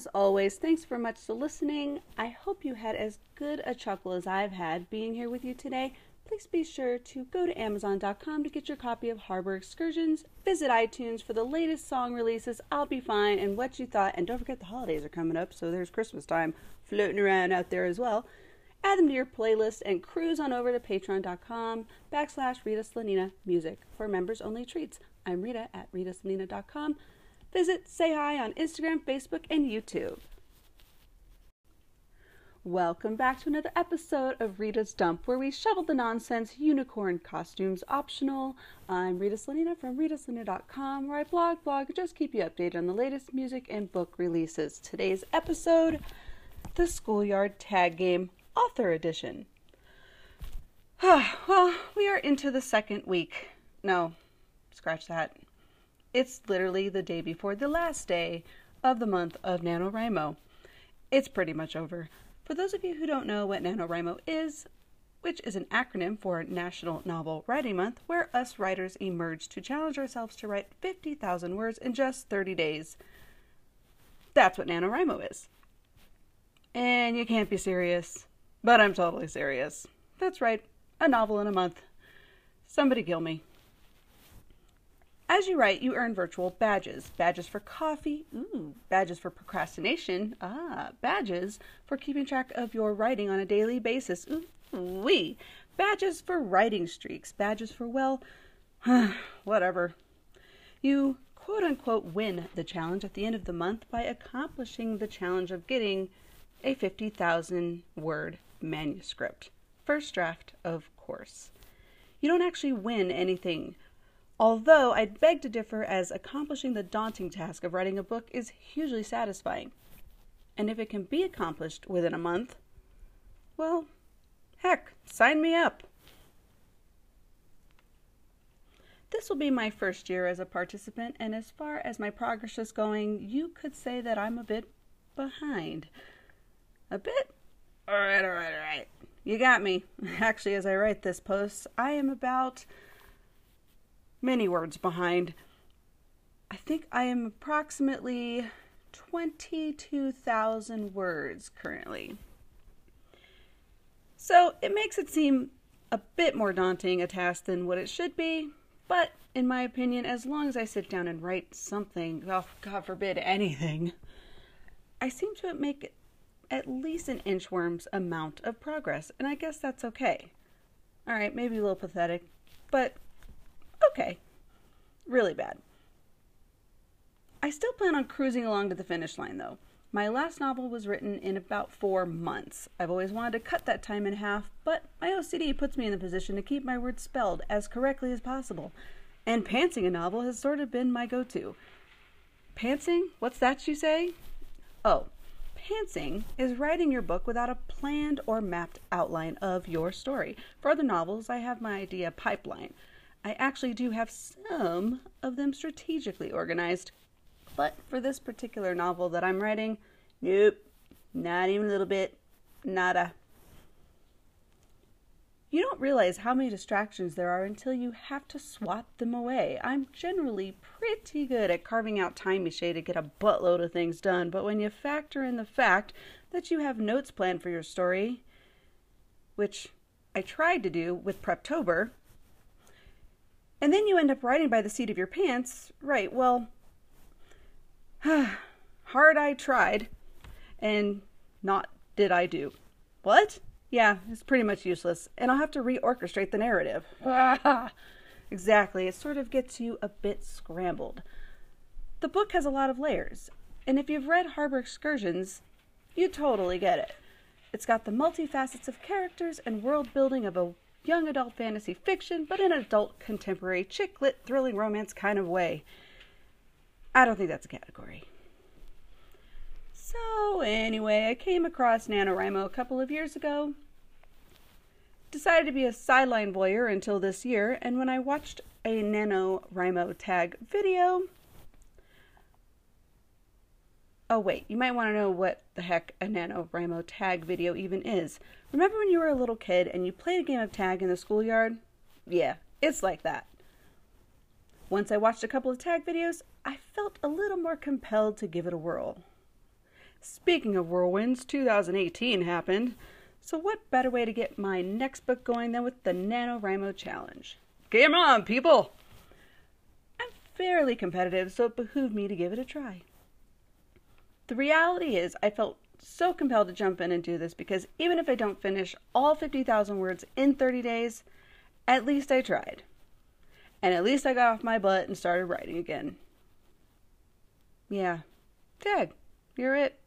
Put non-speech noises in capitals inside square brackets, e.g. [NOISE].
As always, thanks very much for listening. I hope you had as good a chuckle as I've had being here with you today. Please be sure to go to Amazon.com to get your copy of Harbor Excursions. Visit iTunes for the latest song releases, I'll Be Fine, and What You Thought. And don't forget the holidays are coming up, so there's Christmas time floating around out there as well. Add them to your playlist and cruise on over to patreon.com backslash Rita Slanina Music for members only treats. I'm Rita at ritaslanina.com. Visit, say hi on Instagram, Facebook, and YouTube. Welcome back to another episode of Rita's Dump, where we shovel the nonsense, unicorn costumes optional. I'm Rita Slanina from ritaslanina.com, where I blog, blog, and just keep you updated on the latest music and book releases. Today's episode The Schoolyard Tag Game Author Edition. [SIGHS] well, we are into the second week. No, scratch that. It's literally the day before the last day of the month of NaNoWriMo. It's pretty much over. For those of you who don't know what NaNoWriMo is, which is an acronym for National Novel Writing Month, where us writers emerge to challenge ourselves to write 50,000 words in just 30 days. That's what NaNoWriMo is. And you can't be serious, but I'm totally serious. That's right, a novel in a month. Somebody kill me. As you write, you earn virtual badges. Badges for coffee, ooh, badges for procrastination, ah, badges for keeping track of your writing on a daily basis, ooh, wee, badges for writing streaks, badges for, well, [SIGHS] whatever. You quote unquote win the challenge at the end of the month by accomplishing the challenge of getting a 50,000 word manuscript. First draft, of course. You don't actually win anything Although I'd beg to differ, as accomplishing the daunting task of writing a book is hugely satisfying. And if it can be accomplished within a month, well, heck, sign me up. This will be my first year as a participant, and as far as my progress is going, you could say that I'm a bit behind. A bit? All right, all right, all right. You got me. [LAUGHS] Actually, as I write this post, I am about many words behind. I think I am approximately 22,000 words currently. So it makes it seem a bit more daunting a task than what it should be, but in my opinion, as long as I sit down and write something, oh, God forbid anything, I seem to make at least an inchworm's amount of progress, and I guess that's okay. All right, maybe a little pathetic, but okay. Really bad. I still plan on cruising along to the finish line, though. My last novel was written in about four months. I've always wanted to cut that time in half, but my OCD puts me in the position to keep my words spelled as correctly as possible. And pantsing a novel has sort of been my go to. Pantsing? What's that you say? Oh, pantsing is writing your book without a planned or mapped outline of your story. For other novels, I have my idea pipeline. I actually do have some of them strategically organized. But for this particular novel that I'm writing, nope, not even a little bit, nada. You don't realize how many distractions there are until you have to swat them away. I'm generally pretty good at carving out time each to get a buttload of things done, but when you factor in the fact that you have notes planned for your story, which I tried to do with Preptober, and then you end up writing by the seat of your pants. Right, well, [SIGHS] hard I tried, and not did I do. What? Yeah, it's pretty much useless, and I'll have to reorchestrate the narrative. [LAUGHS] exactly, it sort of gets you a bit scrambled. The book has a lot of layers, and if you've read Harbor Excursions, you totally get it. It's got the multifacets of characters and world building of a young adult fantasy fiction, but in an adult contemporary chick lit thrilling romance kind of way. I don't think that's a category. So, anyway, I came across NaNoWriMo a couple of years ago. Decided to be a sideline voyeur until this year, and when I watched a NaNoWriMo tag video, Oh, wait, you might want to know what the heck a NaNoWriMo tag video even is. Remember when you were a little kid and you played a game of tag in the schoolyard? Yeah, it's like that. Once I watched a couple of tag videos, I felt a little more compelled to give it a whirl. Speaking of whirlwinds, 2018 happened. So, what better way to get my next book going than with the NaNoWriMo Challenge? Game on, people! I'm fairly competitive, so it behooved me to give it a try. The reality is, I felt so compelled to jump in and do this because even if I don't finish all 50,000 words in 30 days, at least I tried. And at least I got off my butt and started writing again. Yeah, Dad, you're it.